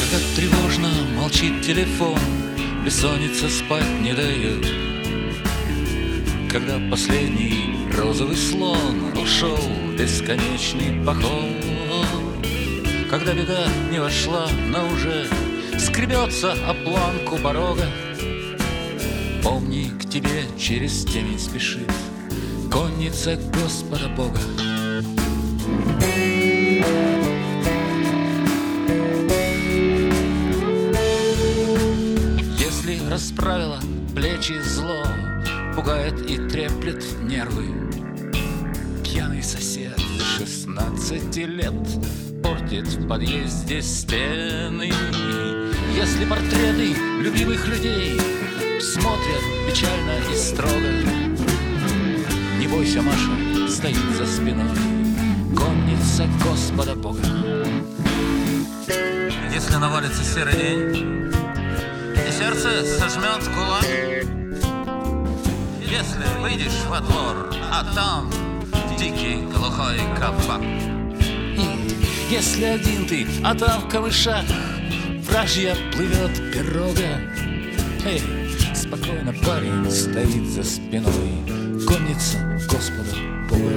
Когда тревожно молчит телефон Бессонница спать не дает. Когда последний розовый слон Ушел в бесконечный поход. Когда беда не вошла, но уже Скребется о планку порога. Помни, к тебе через темень спешит Конница Господа Бога. Если расправила плечи зло Пугает и треплет нервы. Пьяный сосед 16 лет Портит в подъезде стены. Если портреты любимых людей Смотрят печально и строго Не бойся, Маша, стоит за спиной. Конница Господа Бога. Если навалится серый день И сердце сожмет кулак Если выйдешь во двор, а там Дикий глухой кабак. Если один ты, а там в камышах Вражья плывет пирога Эй, спокойно парень стоит за спиной Конница Господа Бога.